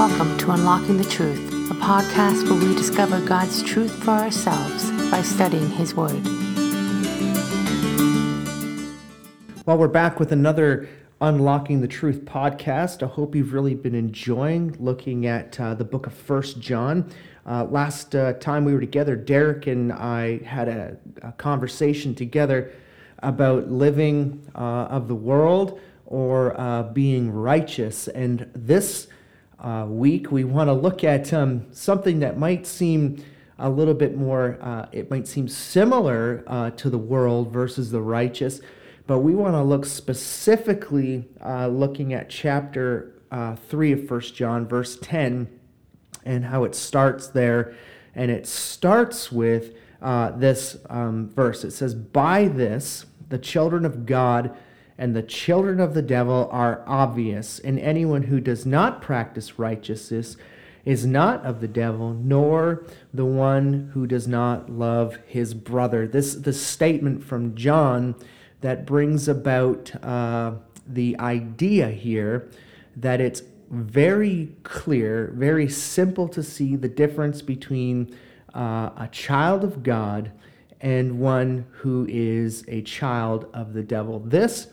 Welcome to Unlocking the Truth, a podcast where we discover God's truth for ourselves by studying His Word. Well, we're back with another Unlocking the Truth podcast. I hope you've really been enjoying looking at uh, the book of First John. Uh, last uh, time we were together, Derek and I had a, a conversation together about living uh, of the world or uh, being righteous. And this uh, week, we want to look at um, something that might seem a little bit more, uh, it might seem similar uh, to the world versus the righteous, but we want to look specifically uh, looking at chapter uh, 3 of First John, verse 10, and how it starts there. And it starts with uh, this um, verse. It says, By this, the children of God and the children of the devil are obvious, and anyone who does not practice righteousness is not of the devil, nor the one who does not love his brother. This the statement from John that brings about uh, the idea here that it's very clear, very simple to see the difference between uh, a child of God and one who is a child of the devil. This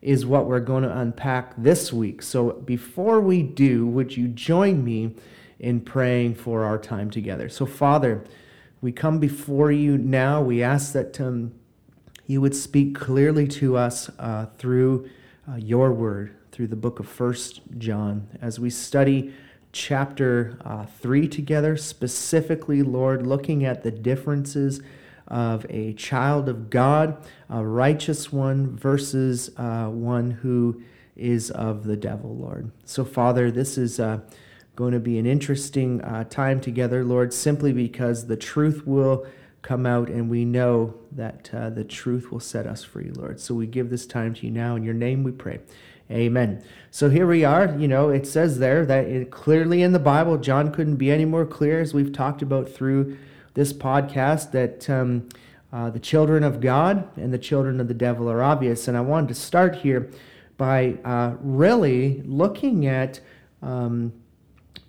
is what we're going to unpack this week. So before we do, would you join me in praying for our time together? So, Father, we come before you now. We ask that um, you would speak clearly to us uh, through uh, your word, through the book of First John, as we study chapter uh, 3 together, specifically, Lord, looking at the differences of a child of God, a righteous one, versus uh, one who is of the devil, Lord. So, Father, this is uh, going to be an interesting uh, time together, Lord, simply because the truth will come out and we know that uh, the truth will set us free, Lord. So we give this time to you now. In your name we pray. Amen. So here we are. You know, it says there that it, clearly in the Bible, John couldn't be any more clear as we've talked about through this podcast that um, uh, the children of God and the children of the devil are obvious. And I wanted to start here by uh, really looking at um,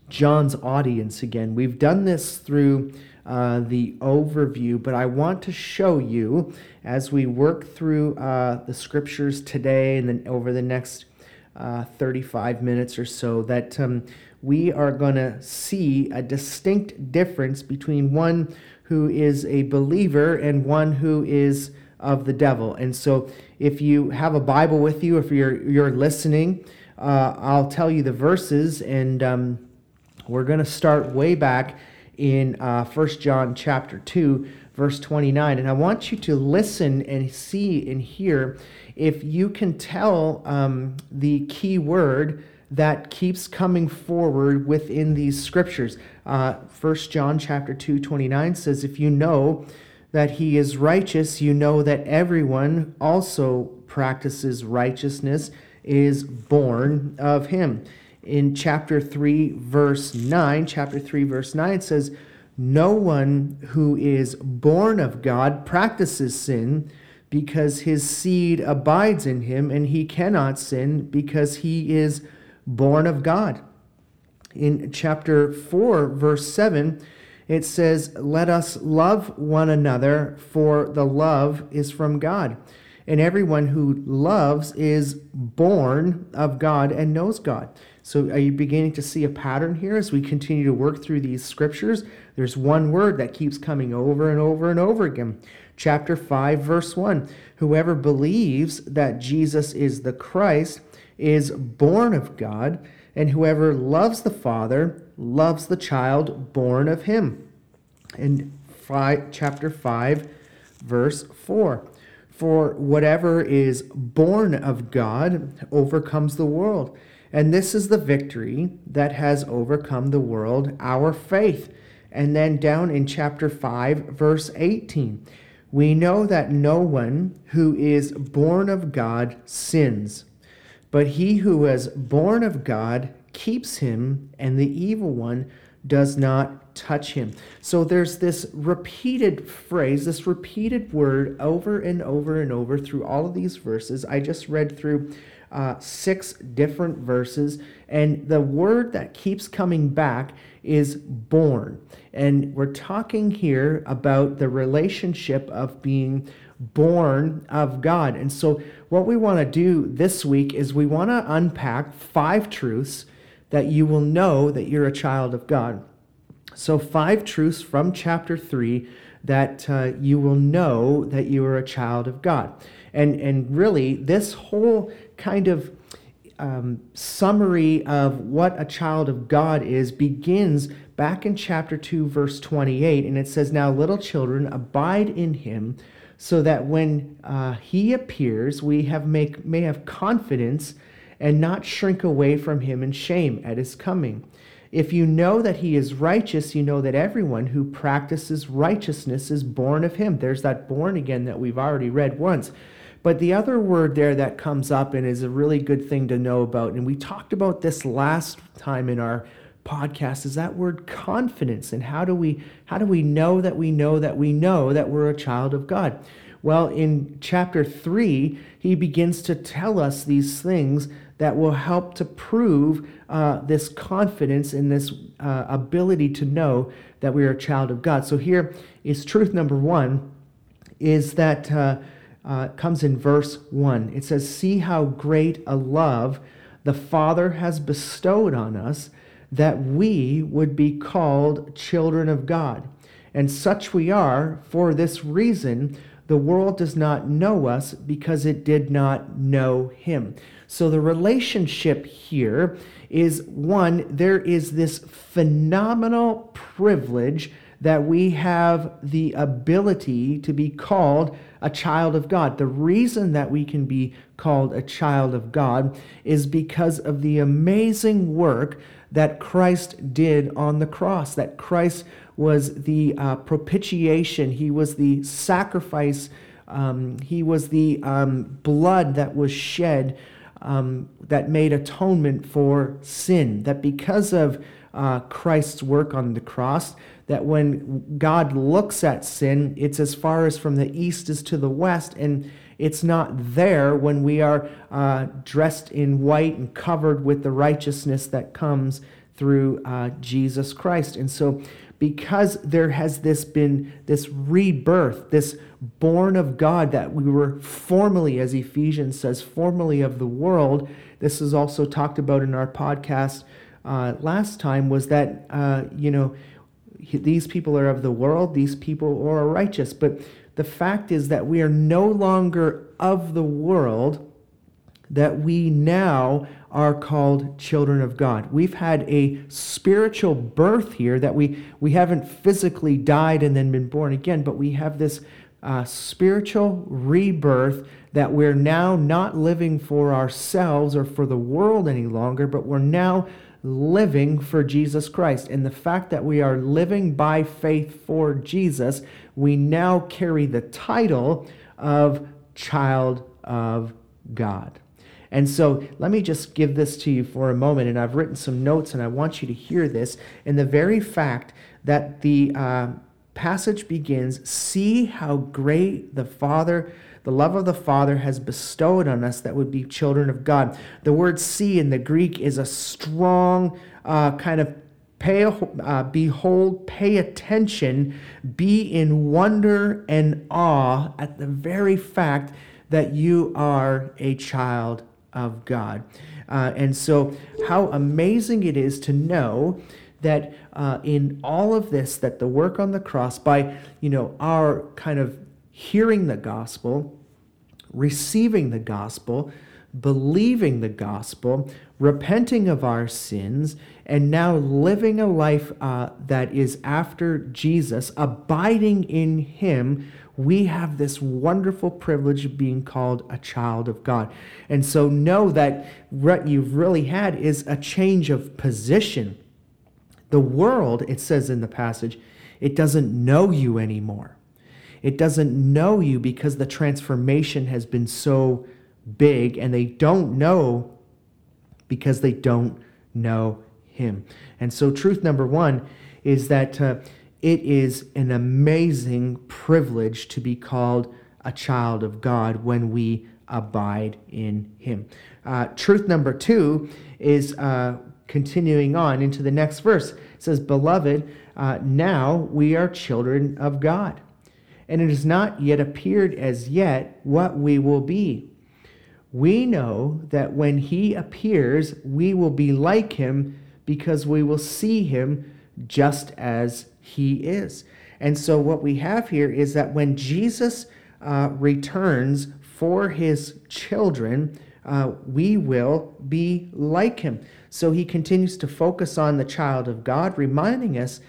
John's audience again. We've done this through uh, the overview, but I want to show you as we work through uh, the scriptures today and then over the next uh, 35 minutes or so that um, we are going to see a distinct difference between one who is a believer and one who is of the devil. And so, if you have a Bible with you, if you're you're listening, uh, I'll tell you the verses, and um, we're going to start way back in uh, 1 John chapter two, verse 29. And I want you to listen and see and hear if you can tell um, the key word that keeps coming forward within these scriptures. Uh, 1 John chapter 2, 29 says, If you know that he is righteous, you know that everyone also practices righteousness is born of him. In chapter 3, verse 9, chapter 3, verse 9 says, No one who is born of God practices sin because his seed abides in him, and he cannot sin because he is born of God. In chapter 4, verse 7, it says, Let us love one another, for the love is from God. And everyone who loves is born of God and knows God. So, are you beginning to see a pattern here as we continue to work through these scriptures? There's one word that keeps coming over and over and over again. Chapter 5, verse 1 Whoever believes that Jesus is the Christ is born of God, and whoever loves the Father loves the child born of him. And five, chapter 5, verse 4. For whatever is born of God overcomes the world. And this is the victory that has overcome the world, our faith. And then down in chapter 5, verse 18, we know that no one who is born of God sins. But he who is born of God keeps him, and the evil one does not touch him. So there's this repeated phrase, this repeated word over and over and over through all of these verses. I just read through uh, six different verses. And the word that keeps coming back is born. And we're talking here about the relationship of being born of God. And so, what we want to do this week is we want to unpack five truths that you will know that you're a child of God. So, five truths from chapter 3 that uh, you will know that you are a child of God. And, and really, this whole kind of um, summary of what a child of God is begins back in chapter 2, verse 28. And it says, Now, little children, abide in him, so that when uh, he appears, we have make, may have confidence and not shrink away from him in shame at his coming. If you know that he is righteous, you know that everyone who practices righteousness is born of him. There's that born again that we've already read once. But the other word there that comes up and is a really good thing to know about, and we talked about this last time in our podcast, is that word confidence. And how do we how do we know that we know that we know that we're a child of God? Well, in chapter 3, he begins to tell us these things that will help to prove uh, this confidence and this uh, ability to know that we are a child of God. So here is truth number one is that uh, uh comes in verse one. It says, "See how great a love the Father has bestowed on us, that we would be called children of God." And such we are. For this reason, the world does not know us because it did not know Him. So the relationship here is one, there is this phenomenal privilege that we have the ability to be called a child of God. The reason that we can be called a child of God is because of the amazing work that Christ did on the cross, that Christ was the uh, propitiation, He was the sacrifice, um, He was the um, blood that was shed um, that made atonement for sin. That because of uh, Christ's work on the cross, that when God looks at sin, it's as far as from the east as to the west, and it's not there when we are uh, dressed in white and covered with the righteousness that comes through uh, Jesus Christ. And so because there has this been this rebirth, this born of God that we were formerly, as Ephesians says, formerly of the world. This is also talked about in our podcast uh, last time. Was that uh, you know these people are of the world, these people are righteous, but the fact is that we are no longer of the world. That we now are called children of God. We've had a spiritual birth here that we, we haven't physically died and then been born again, but we have this uh, spiritual rebirth that we're now not living for ourselves or for the world any longer, but we're now living for Jesus Christ. And the fact that we are living by faith for Jesus, we now carry the title of child of God. And so let me just give this to you for a moment. And I've written some notes and I want you to hear this. And the very fact that the uh, passage begins See how great the Father, the love of the Father has bestowed on us that would be children of God. The word see in the Greek is a strong uh, kind of pay, uh, behold, pay attention, be in wonder and awe at the very fact that you are a child of God. Uh, and so, how amazing it is to know that uh, in all of this, that the work on the cross, by you know our kind of hearing the gospel, receiving the gospel, believing the gospel, repenting of our sins, and now living a life uh, that is after Jesus, abiding in Him, we have this wonderful privilege of being called a child of God. And so know that what you've really had is a change of position. The world, it says in the passage, it doesn't know you anymore. It doesn't know you because the transformation has been so big, and they don't know because they don't know Him. And so, truth number one is that uh, it is an amazing privilege to be called a child of God when we abide in him. Uh, truth number two is uh, continuing on into the next verse. It says, Beloved, uh, now we are children of God, and it has not yet appeared as yet what we will be. We know that when he appears, we will be like him because we will see him just as he is. And so, what we have here is that when Jesus uh, returns for his children, uh, we will be like him. So he continues to focus on the child of God, reminding us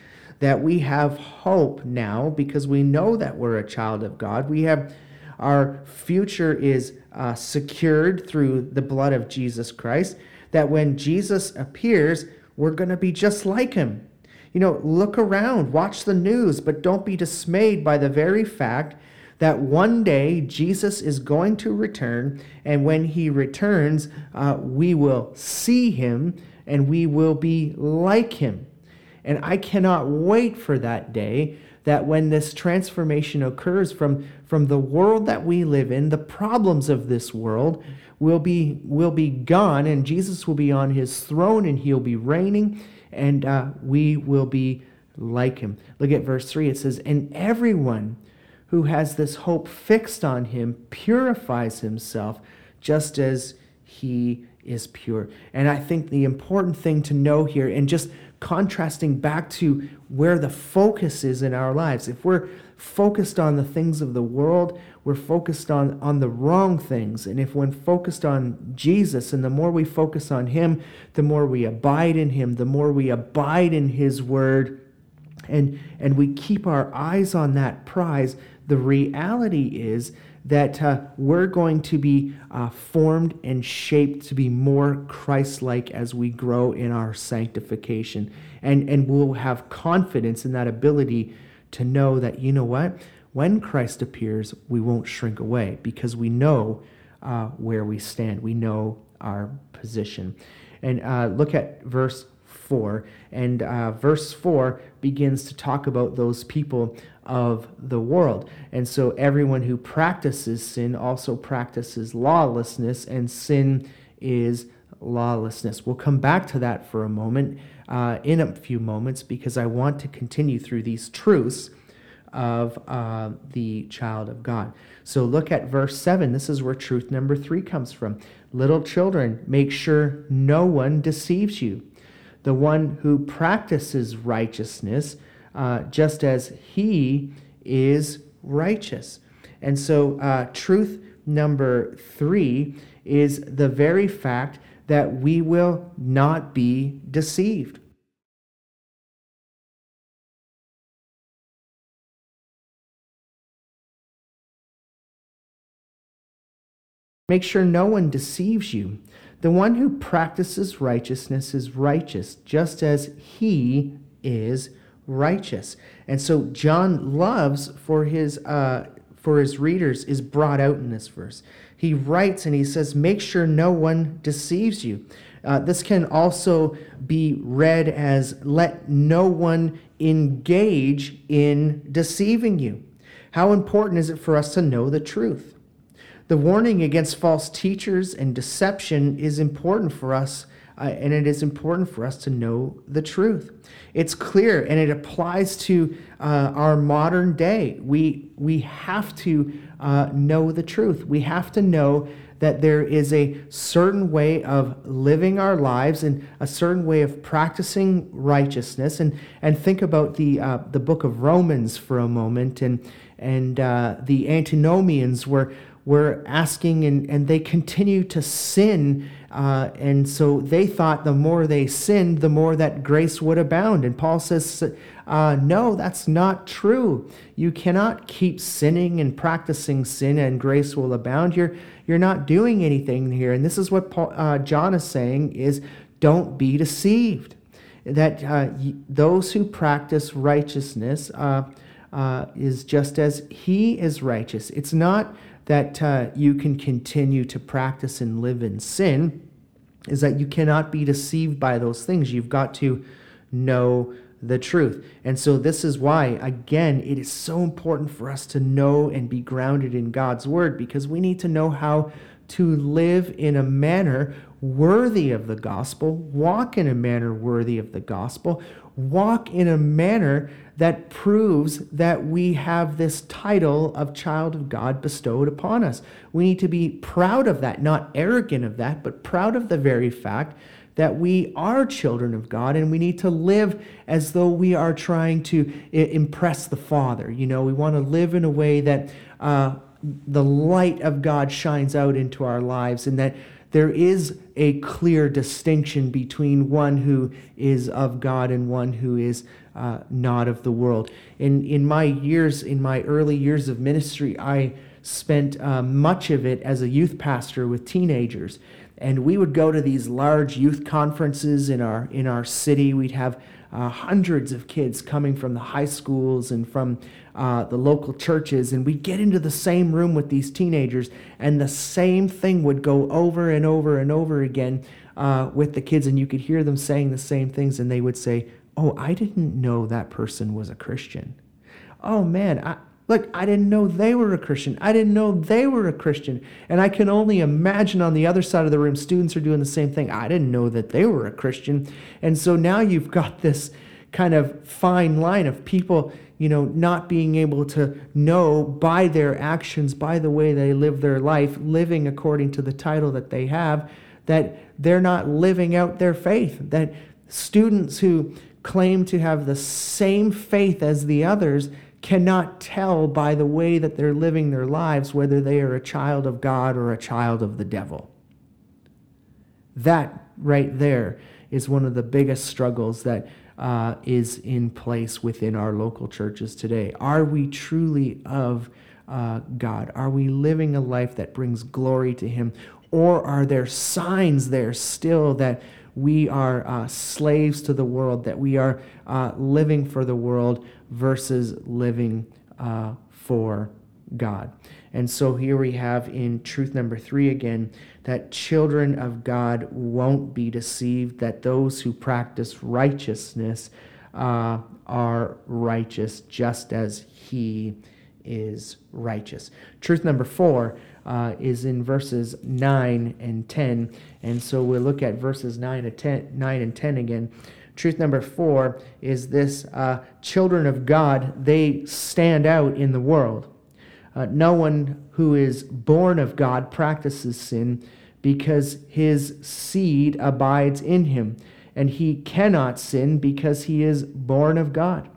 that we have hope now because we know that we're a child of God. We have our future is uh, secured through the blood of Jesus Christ. That when Jesus appears, we're going to be just like him. You know, look around, watch the news, but don't be dismayed by the very fact that one day Jesus is going to return, and when he returns, uh, we will see him and we will be like him. And I cannot wait for that day that when this transformation occurs from, from the world that we live in, the problems of this world will be, will be gone, and Jesus will be on his throne and he'll be reigning, and uh, we will be like him. Look at verse 3. It says, And everyone who has this hope fixed on him purifies himself just as he is pure. And I think the important thing to know here, and just contrasting back to where the focus is in our lives, if we're focused on the things of the world, we're focused on, on the wrong things. And if when focused on Jesus, and the more we focus on Him, the more we abide in Him, the more we abide in His Word, and, and we keep our eyes on that prize, the reality is that uh, we're going to be uh, formed and shaped to be more Christ like as we grow in our sanctification. And, and we'll have confidence in that ability to know that, you know what? When Christ appears, we won't shrink away because we know uh, where we stand, we know our position. And uh, look at verse 4. And uh, verse 4 begins to talk about those people of the world. And so everyone who practices sin also practices lawlessness, and sin is lawlessness. We'll come back to that for a moment, uh, in a few moments, because I want to continue through these truths of uh, the child of God. So look at verse 7. This is where truth number three comes from. Little children, make sure no one deceives you. The one who practices righteousness uh, just as he is righteous. And so, uh, truth number three is the very fact that we will not be deceived. Make sure no one deceives you. The one who practices righteousness is righteous, just as he is righteous. And so John loves for his uh, for his readers is brought out in this verse. He writes and he says, "Make sure no one deceives you." Uh, this can also be read as let no one engage in deceiving you. How important is it for us to know the truth? The warning against false teachers and deception is important for us uh, and it is important for us to know the truth. It's clear and it applies to uh, our modern day. We, we have to uh, know the truth. We have to know that there is a certain way of living our lives and a certain way of practicing righteousness. And, and think about the, uh, the book of Romans for a moment. And, and uh, the antinomians were, were asking, and, and they continue to sin uh, and so they thought the more they sinned, the more that grace would abound. And Paul says, uh, no, that's not true. You cannot keep sinning and practicing sin and grace will abound. You're, you're not doing anything here. And this is what Paul, uh, John is saying is don't be deceived. That uh, those who practice righteousness uh, uh, is just as he is righteous. It's not that uh, you can continue to practice and live in sin is that you cannot be deceived by those things. You've got to know the truth. And so, this is why, again, it is so important for us to know and be grounded in God's word because we need to know how to live in a manner worthy of the gospel, walk in a manner worthy of the gospel, walk in a manner that proves that we have this title of child of God bestowed upon us. We need to be proud of that, not arrogant of that, but proud of the very fact that we are children of God and we need to live as though we are trying to impress the Father. You know, we want to live in a way that uh, the light of God shines out into our lives and that there is a clear distinction between one who is of God and one who is uh, not of the world. In, in my years, in my early years of ministry, I spent uh, much of it as a youth pastor with teenagers and we would go to these large youth conferences in our in our city. We'd have uh, hundreds of kids coming from the high schools and from uh, the local churches, and we'd get into the same room with these teenagers, and the same thing would go over and over and over again uh, with the kids, and you could hear them saying the same things, and they would say, "Oh, I didn't know that person was a Christian." Oh man, I, Look, I didn't know they were a Christian. I didn't know they were a Christian. And I can only imagine on the other side of the room, students are doing the same thing. I didn't know that they were a Christian. And so now you've got this kind of fine line of people, you know, not being able to know by their actions, by the way they live their life, living according to the title that they have, that they're not living out their faith. That students who claim to have the same faith as the others cannot tell by the way that they're living their lives whether they are a child of God or a child of the devil. That right there is one of the biggest struggles that uh, is in place within our local churches today. Are we truly of uh, God? Are we living a life that brings glory to Him? Or are there signs there still that we are uh, slaves to the world, that we are uh, living for the world versus living uh, for God. And so here we have in truth number three again that children of God won't be deceived, that those who practice righteousness uh, are righteous just as He is righteous. Truth number four uh, is in verses 9 and 10. And so we'll look at verses 9, and 10, 9 and 10 again. Truth number four is this uh, children of God, they stand out in the world. Uh, no one who is born of God practices sin because his seed abides in him, and he cannot sin because he is born of God.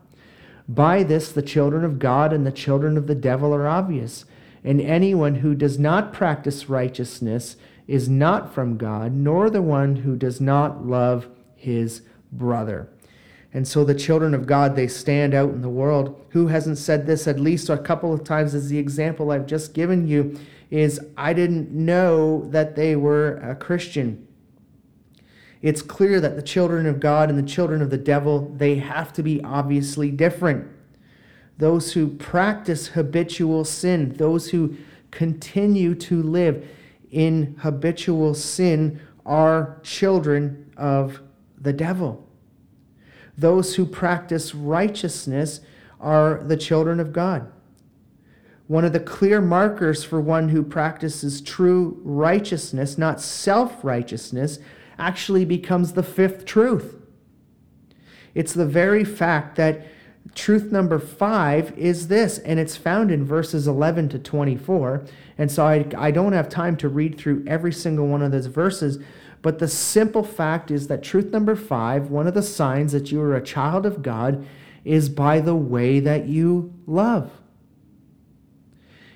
By this, the children of God and the children of the devil are obvious. And anyone who does not practice righteousness is not from God, nor the one who does not love his brother. And so the children of God, they stand out in the world. Who hasn't said this at least a couple of times as the example I've just given you is I didn't know that they were a Christian. It's clear that the children of God and the children of the devil, they have to be obviously different those who practice habitual sin, those who continue to live in habitual sin, are children of the devil. Those who practice righteousness are the children of God. One of the clear markers for one who practices true righteousness, not self righteousness, actually becomes the fifth truth. It's the very fact that truth number five is this, and it's found in verses 11 to 24. And so I, I don't have time to read through every single one of those verses, but the simple fact is that truth number five, one of the signs that you are a child of God, is by the way that you love.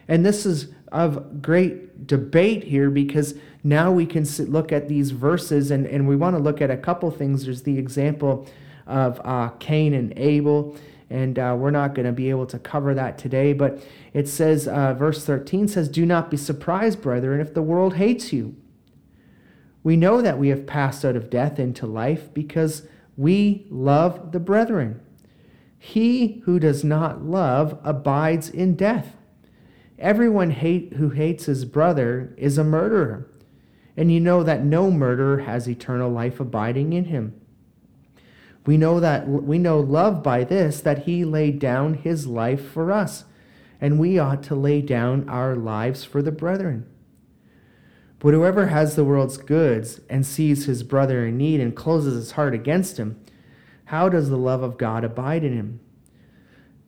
And this is of great debate here because now we can sit, look at these verses and, and we want to look at a couple things. There's the example of uh, Cain and Abel and uh, we're not going to be able to cover that today. But it says, uh, verse 13 says, Do not be surprised, brethren, if the world hates you. We know that we have passed out of death into life because we love the brethren. He who does not love abides in death. Everyone hate, who hates his brother is a murderer. And you know that no murderer has eternal life abiding in him. We know that we know love by this that he laid down his life for us, and we ought to lay down our lives for the brethren. But whoever has the world's goods and sees his brother in need and closes his heart against him, how does the love of God abide in him?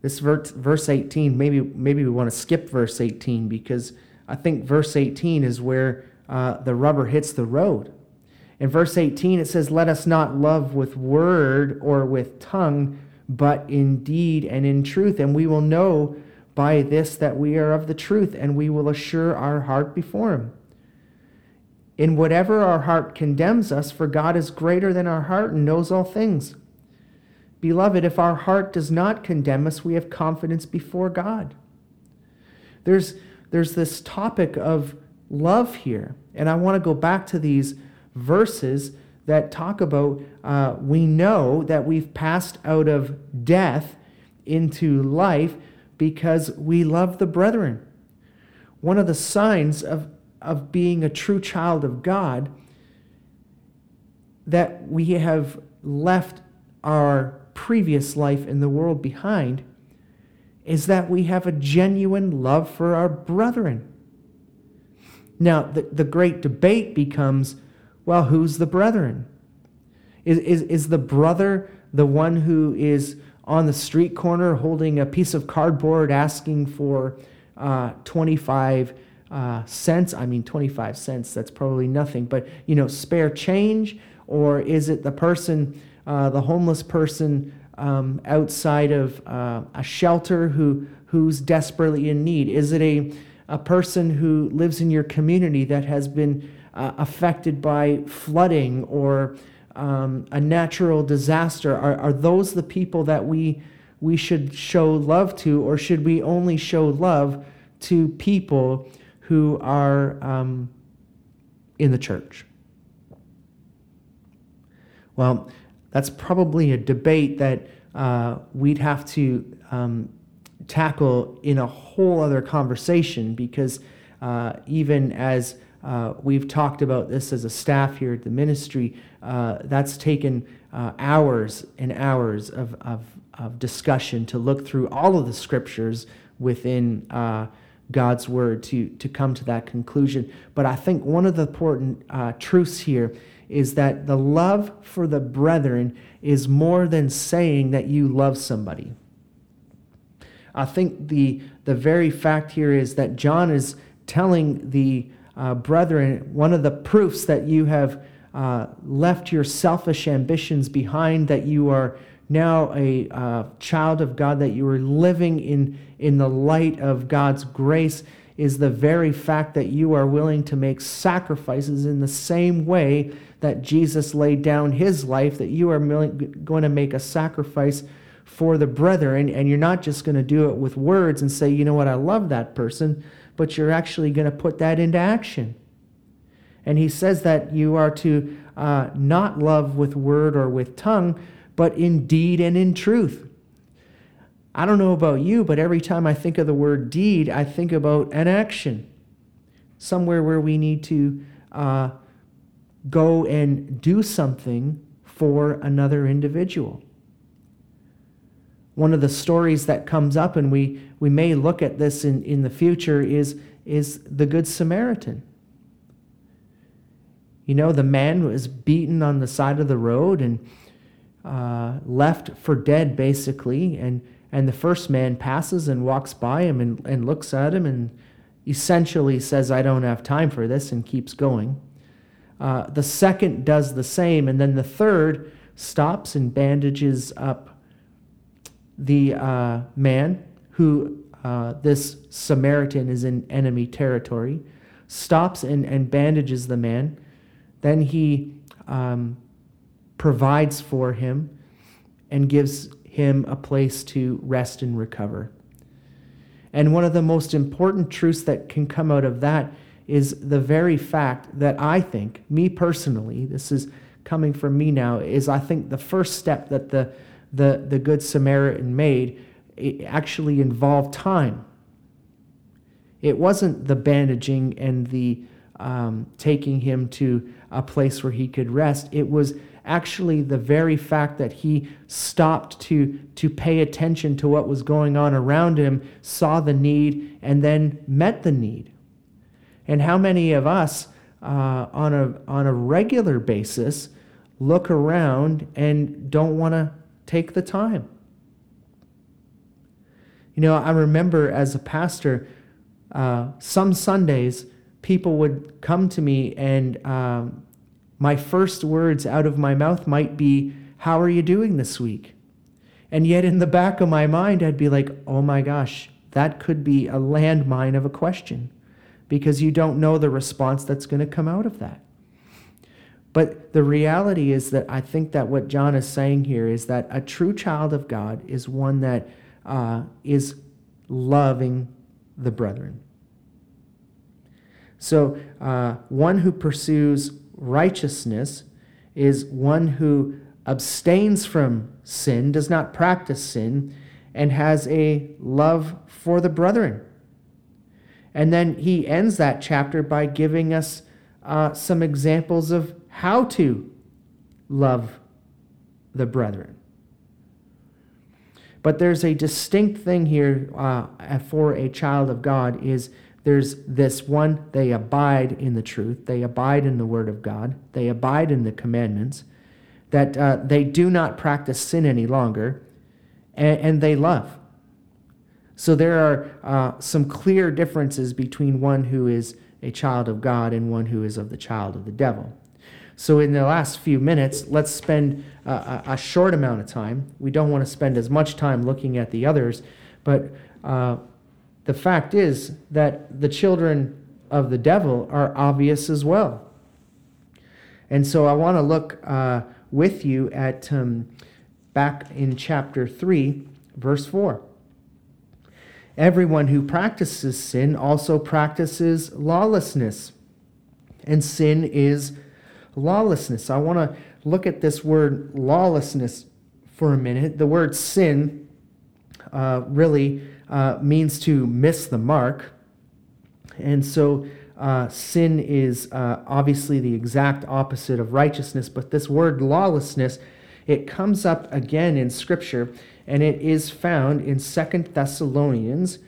This verse, verse 18, maybe, maybe we want to skip verse 18 because I think verse 18 is where uh, the rubber hits the road. In verse 18, it says, Let us not love with word or with tongue, but in deed and in truth. And we will know by this that we are of the truth, and we will assure our heart before Him. In whatever our heart condemns us, for God is greater than our heart and knows all things. Beloved, if our heart does not condemn us, we have confidence before God. There's, there's this topic of love here, and I want to go back to these verses that talk about uh, we know that we've passed out of death into life because we love the brethren. One of the signs of, of being a true child of God that we have left our previous life in the world behind is that we have a genuine love for our brethren. Now, the, the great debate becomes well, who's the brethren? Is, is, is the brother the one who is on the street corner holding a piece of cardboard asking for uh, 25 uh, cents? I mean, 25 cents, that's probably nothing, but, you know, spare change? Or is it the person, uh, the homeless person um, outside of uh, a shelter who, who's desperately in need? Is it a, a person who lives in your community that has been uh, affected by flooding or um, a natural disaster? Are, are those the people that we, we should show love to, or should we only show love to people who are um, in the church? Well, that's probably a debate that uh, we'd have to um, tackle in a whole other conversation because uh, even as uh, we've talked about this as a staff here at the ministry. Uh, that's taken uh, hours and hours of, of, of, discussion to look through all of the scriptures within uh, God's word to, to come to that conclusion. But I think one of the important uh, truths here is that the love for the brethren is more than saying that you love somebody. I think the, the very fact here is that John is telling the uh, brethren, one of the proofs that you have uh, left your selfish ambitions behind, that you are now a uh, child of God, that you are living in, in the light of God's grace, is the very fact that you are willing to make sacrifices in the same way that Jesus laid down his life, that you are going to make a sacrifice for the brethren, and you're not just going to do it with words and say, you know what, I love that person but you're actually going to put that into action. And he says that you are to uh, not love with word or with tongue, but in deed and in truth. I don't know about you, but every time I think of the word deed, I think about an action. Somewhere where we need to uh, go and do something for another individual one of the stories that comes up, and we, we may look at this in, in the future, is, is the Good Samaritan. You know, the man was beaten on the side of the road and uh, left for dead, basically. And, and the first man passes and walks by him and, and looks at him and essentially says, I don't have time for this, and keeps going. Uh, the second does the same, and then the third stops and bandages up the uh, man who uh, this Samaritan is in enemy territory, stops and, and bandages the man. Then he um, provides for him and gives him a place to rest and recover. And one of the most important truths that can come out of that is the very fact that I think, me personally, this is coming from me now, is I think the first step that the the, the Good Samaritan made actually involved time. It wasn't the bandaging and the um, taking him to a place where he could rest. It was actually the very fact that he stopped to, to pay attention to what was going on around him, saw the need, and then met the need. And how many of us uh, on, a, on a regular basis look around and don't want to take the time. You know, I remember as a pastor, uh, some Sundays, people would come to me, and um, my first words out of my mouth might be, How are you doing this week? And yet, in the back of my mind, I'd be like, Oh my gosh, that could be a landmine of a question because you don't know the response that's going to come out of that. But the reality is that I think that what John is saying here is that a true child of God is one that uh, is loving the brethren. So, uh, one who pursues righteousness is one who abstains from sin, does not practice sin, and has a love for the brethren. And then he ends that chapter by giving us uh, some examples of how to love the brethren. But there's a distinct thing here uh, for a child of God is there's this one, they abide in the truth, they abide in the word of God, they abide in the commandments, that uh, they do not practice sin any longer, and, and they love. So there are uh, some clear differences between one who is a child of God and one who is of the child of the devil. So, in the last few minutes, let's spend uh, a short amount of time. We don't want to spend as much time looking at the others, but uh, the fact is that the children of the devil are obvious as well. And so, I want to look uh, with you at um, back in chapter 3, verse 4. Everyone who practices sin also practices lawlessness. And sin is lawlessness. I want to look at this word lawlessness for a minute. The word sin uh, really uh, means to miss the mark. And so uh, sin is uh, obviously the exact opposite of righteousness, but this word lawlessness, it comes up again in Scripture and it is found in Second Thessalonians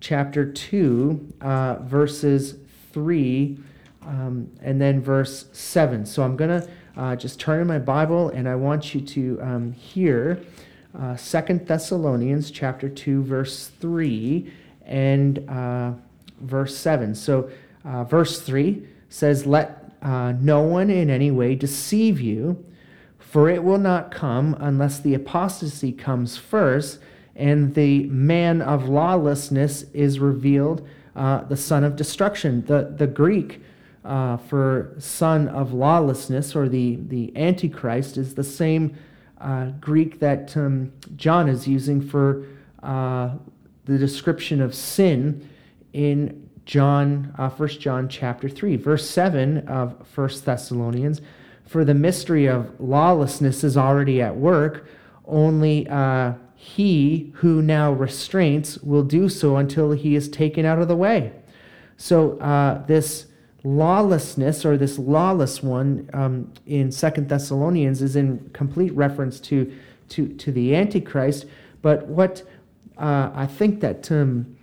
chapter 2, uh, verses 3 um, and then verse 7. So I'm going to uh, just turn in my Bible and I want you to um, hear uh, Thessalonians chapter 2, verse 3 and uh, verse 7. So uh, verse 3 says, Let uh, no one in any way deceive you for it will not come unless the apostasy comes first, and the man of lawlessness is revealed, uh, the son of destruction. The, the Greek uh, for son of lawlessness, or the, the Antichrist, is the same uh, Greek that um, John is using for uh, the description of sin in John, uh, 1 John chapter 3. Verse 7 of 1 Thessalonians for the mystery of lawlessness is already at work, only uh, he who now restrains will do so until he is taken out of the way. So, uh, this lawlessness or this lawless one um, in Second Thessalonians is in complete reference to, to, to the Antichrist. But what uh, I think that um,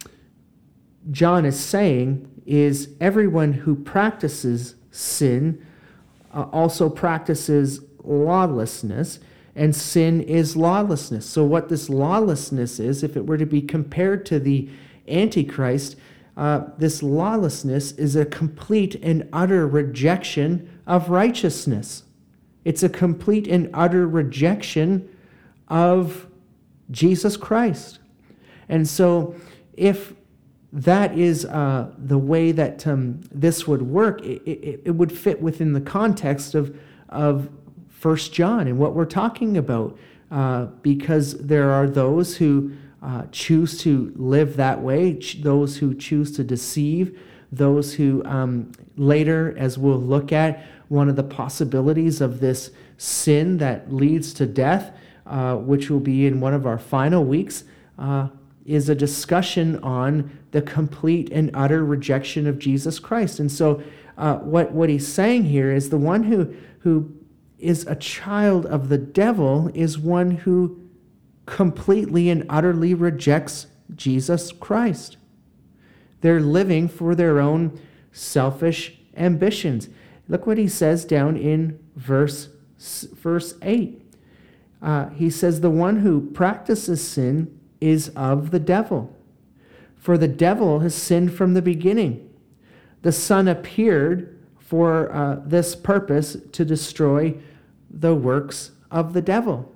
John is saying is everyone who practices sin uh, also practices lawlessness, and sin is lawlessness. So, what this lawlessness is, if it were to be compared to the Antichrist, uh, this lawlessness is a complete and utter rejection of righteousness. It's a complete and utter rejection of Jesus Christ. And so, if that is uh, the way that um, this would work. It, it, it, would fit within the context of, of 1 John and what we're talking about, uh, because there are those who uh, choose to live that way, ch- those who choose to deceive, those who um, later, as we'll look at, one of the possibilities of this sin that leads to death, uh, which will be in one of our final weeks uh, is a discussion on the complete and utter rejection of Jesus Christ. And so, uh, what, what he's saying here is the one who, who is a child of the devil is one who completely and utterly rejects Jesus Christ. They're living for their own selfish ambitions. Look what he says down in verse, verse 8. Uh, he says, The one who practices sin is of the devil, for the devil has sinned from the beginning. The Son appeared for uh, this purpose to destroy the works of the devil.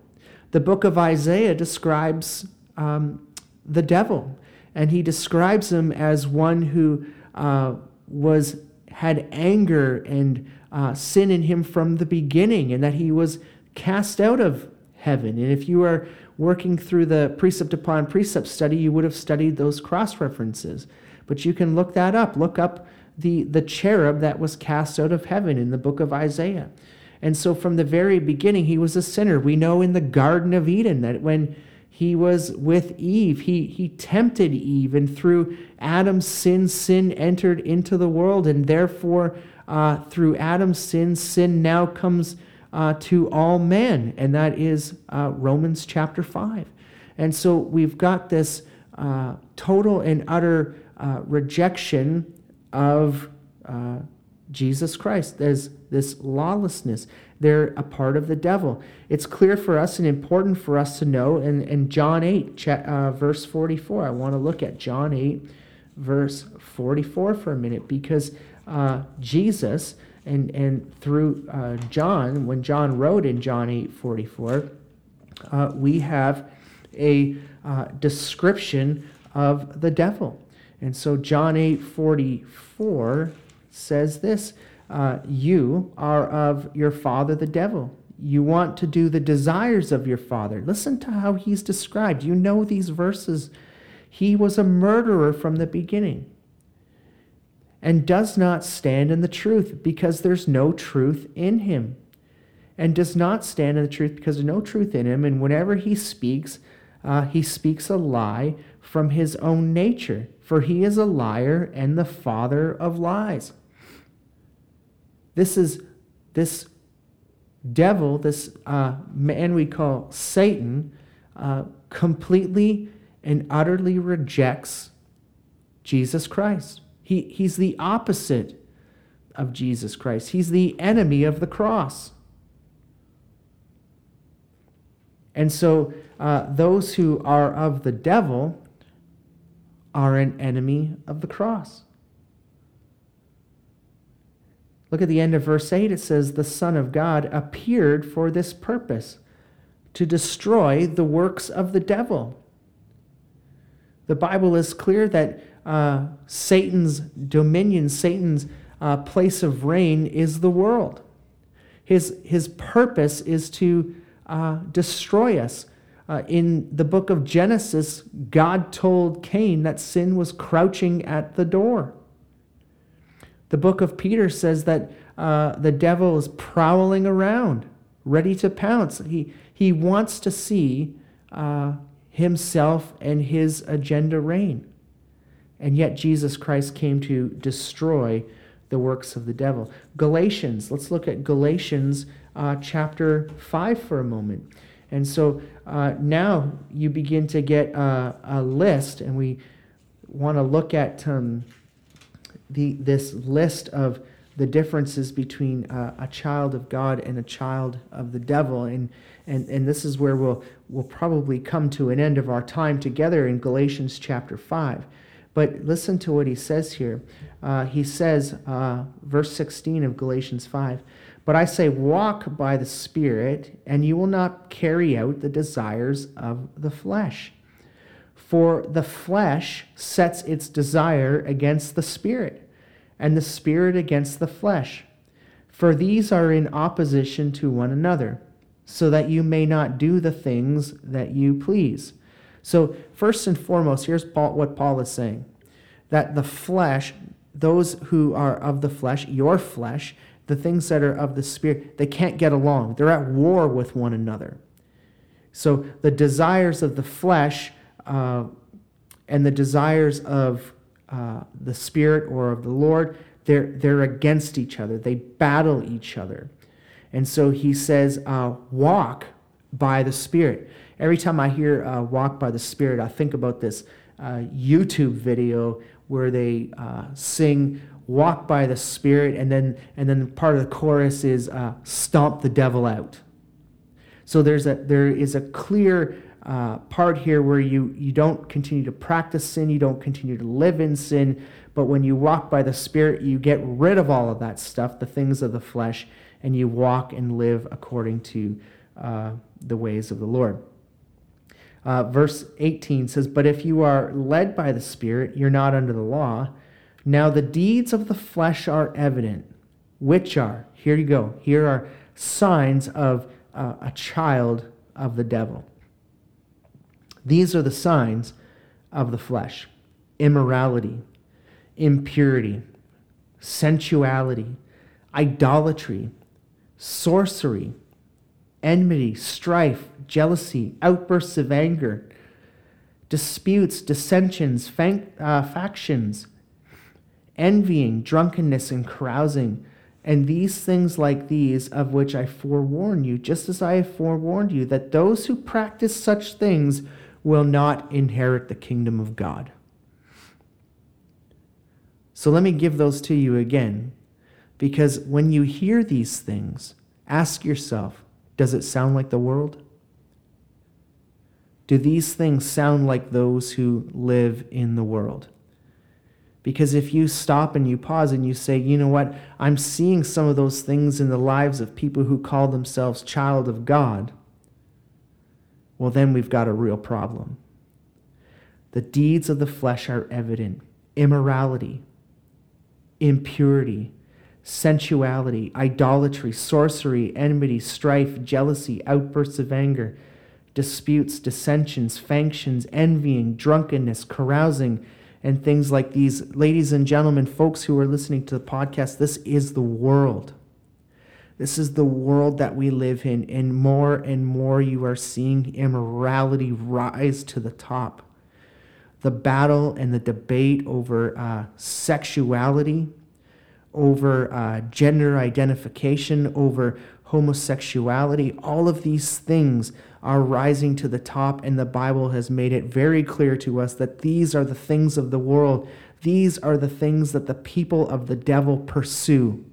The book of Isaiah describes um, the devil, and he describes him as one who uh, was had anger and uh, sin in him from the beginning, and that he was cast out of heaven. And if you are working through the precept upon precept study, you would have studied those cross references. But you can look that up. Look up the, the cherub that was cast out of heaven in the book of Isaiah. And so from the very beginning, he was a sinner. We know in the Garden of Eden that when he was with Eve, he, he tempted Eve, and through Adam's sin, sin entered into the world. And therefore, uh, through Adam's sin, sin now comes uh, to all men, and that is uh, Romans chapter 5. And so we've got this uh, total and utter uh, rejection of uh, Jesus Christ. There's this lawlessness. They're a part of the devil. It's clear for us and important for us to know in, in John 8, uh, verse 44. I want to look at John 8, verse 44 for a minute because uh, Jesus, and, and through uh, John, when John wrote in John 8, 44, uh, we have a uh, description of the devil. And so John 8, 44 says this uh, You are of your father, the devil. You want to do the desires of your father. Listen to how he's described. You know these verses. He was a murderer from the beginning and does not stand in the truth because there's no truth in him. And does not stand in the truth because there's no truth in him. And whenever he speaks, uh, he speaks a lie from his own nature, for he is a liar and the father of lies. This is this devil, this uh, man we call Satan, uh, completely and utterly rejects Jesus Christ. He, he's the opposite of Jesus Christ, he's the enemy of the cross. And so, uh, those who are of the devil are an enemy of the cross. Look at the end of verse 8. It says, The Son of God appeared for this purpose, to destroy the works of the devil. The Bible is clear that uh, Satan's dominion, Satan's uh, place of reign is the world. His, his purpose is to uh, destroy us. Uh, in the book of Genesis, God told Cain that sin was crouching at the door. The book of Peter says that uh, the devil is prowling around, ready to pounce. He, he wants to see uh, himself and his agenda reign. And yet Jesus Christ came to destroy the works of the devil. Galatians, let's look at Galatians uh, chapter 5 for a moment. And so uh, now you begin to get a, a list, and we want to look at um, the, this list of the differences between uh, a child of God and a child of the devil. And, and, and this is where we'll, we'll probably come to an end of our time together in Galatians chapter 5. But listen to what he says here. Uh, he says, uh, verse 16 of Galatians 5 But I say, walk by the Spirit, and you will not carry out the desires of the flesh. For the flesh sets its desire against the Spirit, and the Spirit against the flesh. For these are in opposition to one another, so that you may not do the things that you please. So, first and foremost, here's Paul, what Paul is saying that the flesh, those who are of the flesh, your flesh, the things that are of the spirit, they can't get along. They're at war with one another. So, the desires of the flesh uh, and the desires of uh, the spirit or of the Lord, they're, they're against each other. They battle each other. And so he says, uh, walk by the Spirit. Every time I hear uh, walk by the Spirit, I think about this uh, YouTube video where they uh, sing walk by the Spirit, and then and then part of the chorus is uh, stomp the devil out. So there's a there is a clear uh, part here where you you don't continue to practice sin, you don't continue to live in sin, but when you walk by the Spirit, you get rid of all of that stuff, the things of the flesh, and you walk and live according to uh, the ways of the Lord. Uh, verse 18 says, But if you are led by the Spirit, you're not under the law. Now the deeds of the flesh are evident, which are, here you go, here are signs of uh, a child of the devil. These are the signs of the flesh. Immorality, impurity, sensuality, idolatry, sorcery, enmity, strife, jealousy, outbursts of anger, disputes, dissensions, uh, factions, envying, drunkenness, and carousing. And these things like these, of which I forewarn you, just as I have forewarned you, that those who practice such things will not inherit the kingdom of God. So let me give those to you again, because when you hear these things, ask yourself does it sound like the world? Do these things sound like those who live in the world? Because if you stop and you pause and you say, you know what, I'm seeing some of those things in the lives of people who call themselves child of God, well, then we've got a real problem. The deeds of the flesh are evident immorality, impurity, sensuality, idolatry, sorcery, enmity, strife, jealousy, outbursts of anger, disputes, dissensions, factions, envying, drunkenness, carousing and things like these. Ladies and gentlemen, folks who are listening to the podcast, this is the world. This is the world that we live in, and more and more you are seeing immorality rise to the top. The battle and the debate over uh, sexuality, over uh, gender identification, over homosexuality, all of these things are rising to the top, and the Bible has made it very clear to us that these are the things of the world. These are the things that the people of the devil pursue.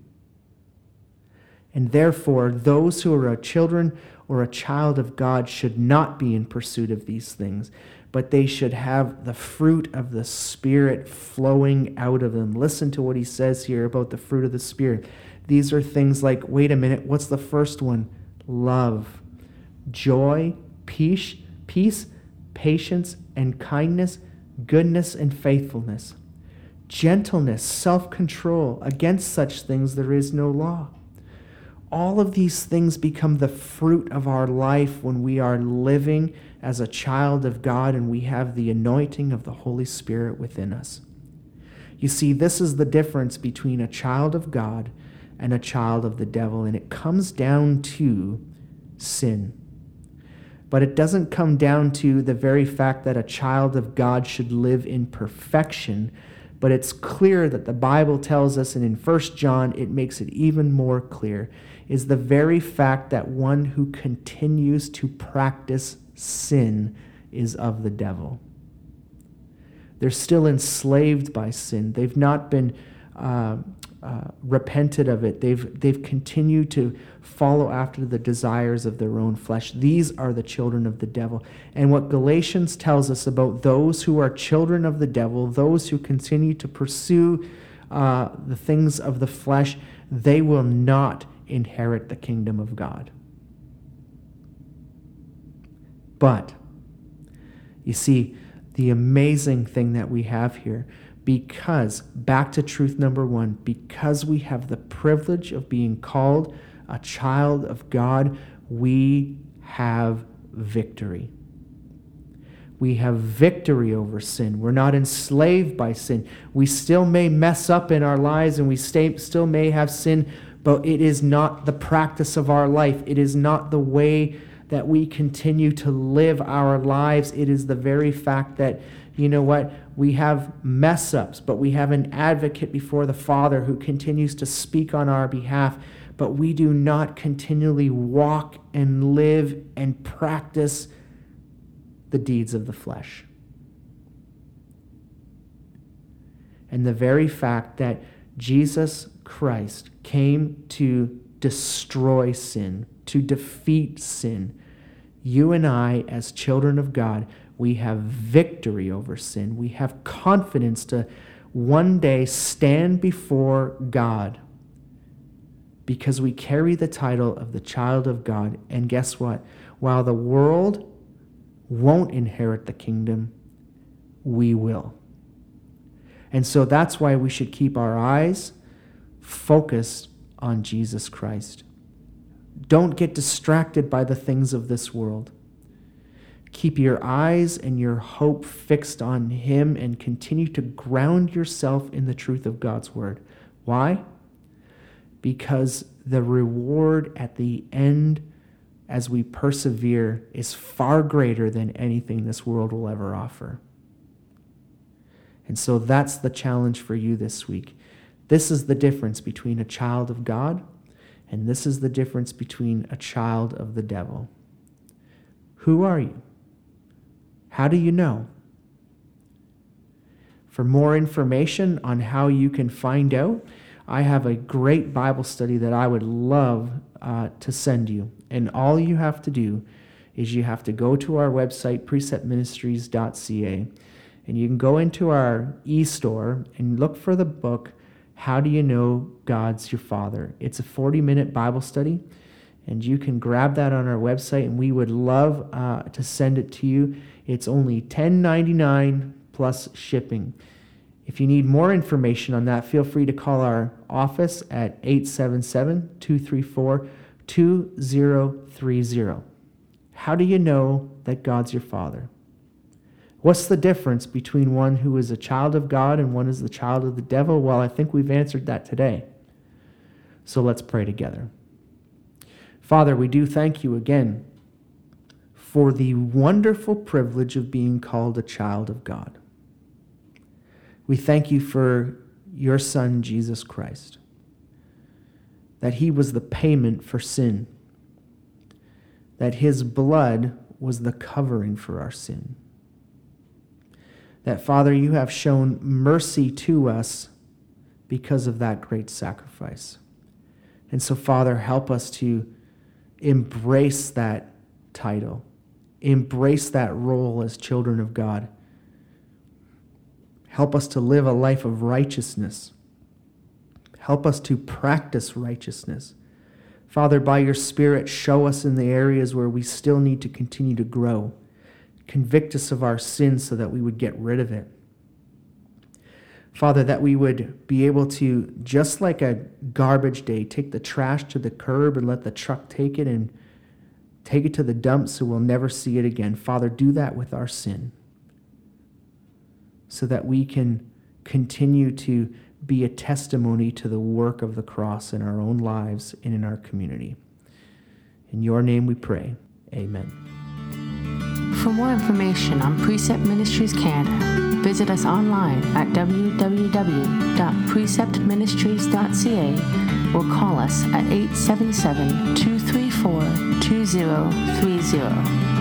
And therefore, those who are a children or a child of God should not be in pursuit of these things, but they should have the fruit of the Spirit flowing out of them. Listen to what he says here about the fruit of the Spirit. These are things like wait a minute, what's the first one? Love joy, peace, peace, patience, and kindness, goodness, and faithfulness, gentleness, self control. Against such things there is no law. All of these things become the fruit of our life when we are living as a child of God and we have the anointing of the Holy Spirit within us. You see, this is the difference between a child of God and a child of the devil, and it comes down to sin. But it doesn't come down to the very fact that a child of God should live in perfection. But it's clear that the Bible tells us, and in 1 John it makes it even more clear, is the very fact that one who continues to practice sin is of the devil. They're still enslaved by sin. They've not been uh, uh, repented of it. They've, they've continued to follow after the desires of their own flesh. These are the children of the devil. And what Galatians tells us about those who are children of the devil, those who continue to pursue uh, the things of the flesh, they will not inherit the kingdom of God. But, you see, the amazing thing that we have here because, back to truth number one, because we have the privilege of being called a child of God, we have victory. We have victory over sin. We're not enslaved by sin. We still may mess up in our lives and we stay, still may have sin, but it is not the practice of our life. It is not the way that we continue to live our lives. It is the very fact that you know what? We have mess ups, but we have an advocate before the Father who continues to speak on our behalf. But we do not continually walk and live and practice the deeds of the flesh. And the very fact that Jesus Christ came to destroy sin, to defeat sin. You and I, as children of God, we have victory over sin. We have confidence to one day stand before God because we carry the title of the child of God. And guess what? While the world won't inherit the kingdom, we will. And so that's why we should keep our eyes focused on Jesus Christ. Don't get distracted by the things of this world. Keep your eyes and your hope fixed on Him and continue to ground yourself in the truth of God's Word. Why? Because the reward at the end, as we persevere, is far greater than anything this world will ever offer. And so that's the challenge for you this week. This is the difference between a child of God, and this is the difference between a child of the devil. Who are you? How do you know? For more information on how you can find out, I have a great Bible study that I would love uh, to send you. And all you have to do is you have to go to our website, preceptministries.ca, and you can go into our e store and look for the book, How Do You Know God's Your Father? It's a 40 minute Bible study, and you can grab that on our website, and we would love uh, to send it to you. It's only $10.99 plus shipping. If you need more information on that, feel free to call our office at 877 234 2030. How do you know that God's your Father? What's the difference between one who is a child of God and one is the child of the devil? Well, I think we've answered that today. So let's pray together. Father, we do thank you again for the wonderful privilege of being called a child of God. We thank you for your Son, Jesus Christ, that he was the payment for sin, that his blood was the covering for our sin. That, Father, you have shown mercy to us because of that great sacrifice. And so, Father, help us to embrace that title, embrace that role as children of God Help us to live a life of righteousness. Help us to practice righteousness. Father, by your Spirit, show us in the areas where we still need to continue to grow. Convict us of our sin so that we would get rid of it. Father, that we would be able to, just like a garbage day, take the trash to the curb and let the truck take it and take it to the dump so we'll never see it again. Father, do that with our sin so that we can continue to be a testimony to the work of the cross in our own lives and in our community. In your name we pray. Amen. For more information on Precept Ministries Canada, visit us online at www.preceptministries.ca or call us at 877 234 2030.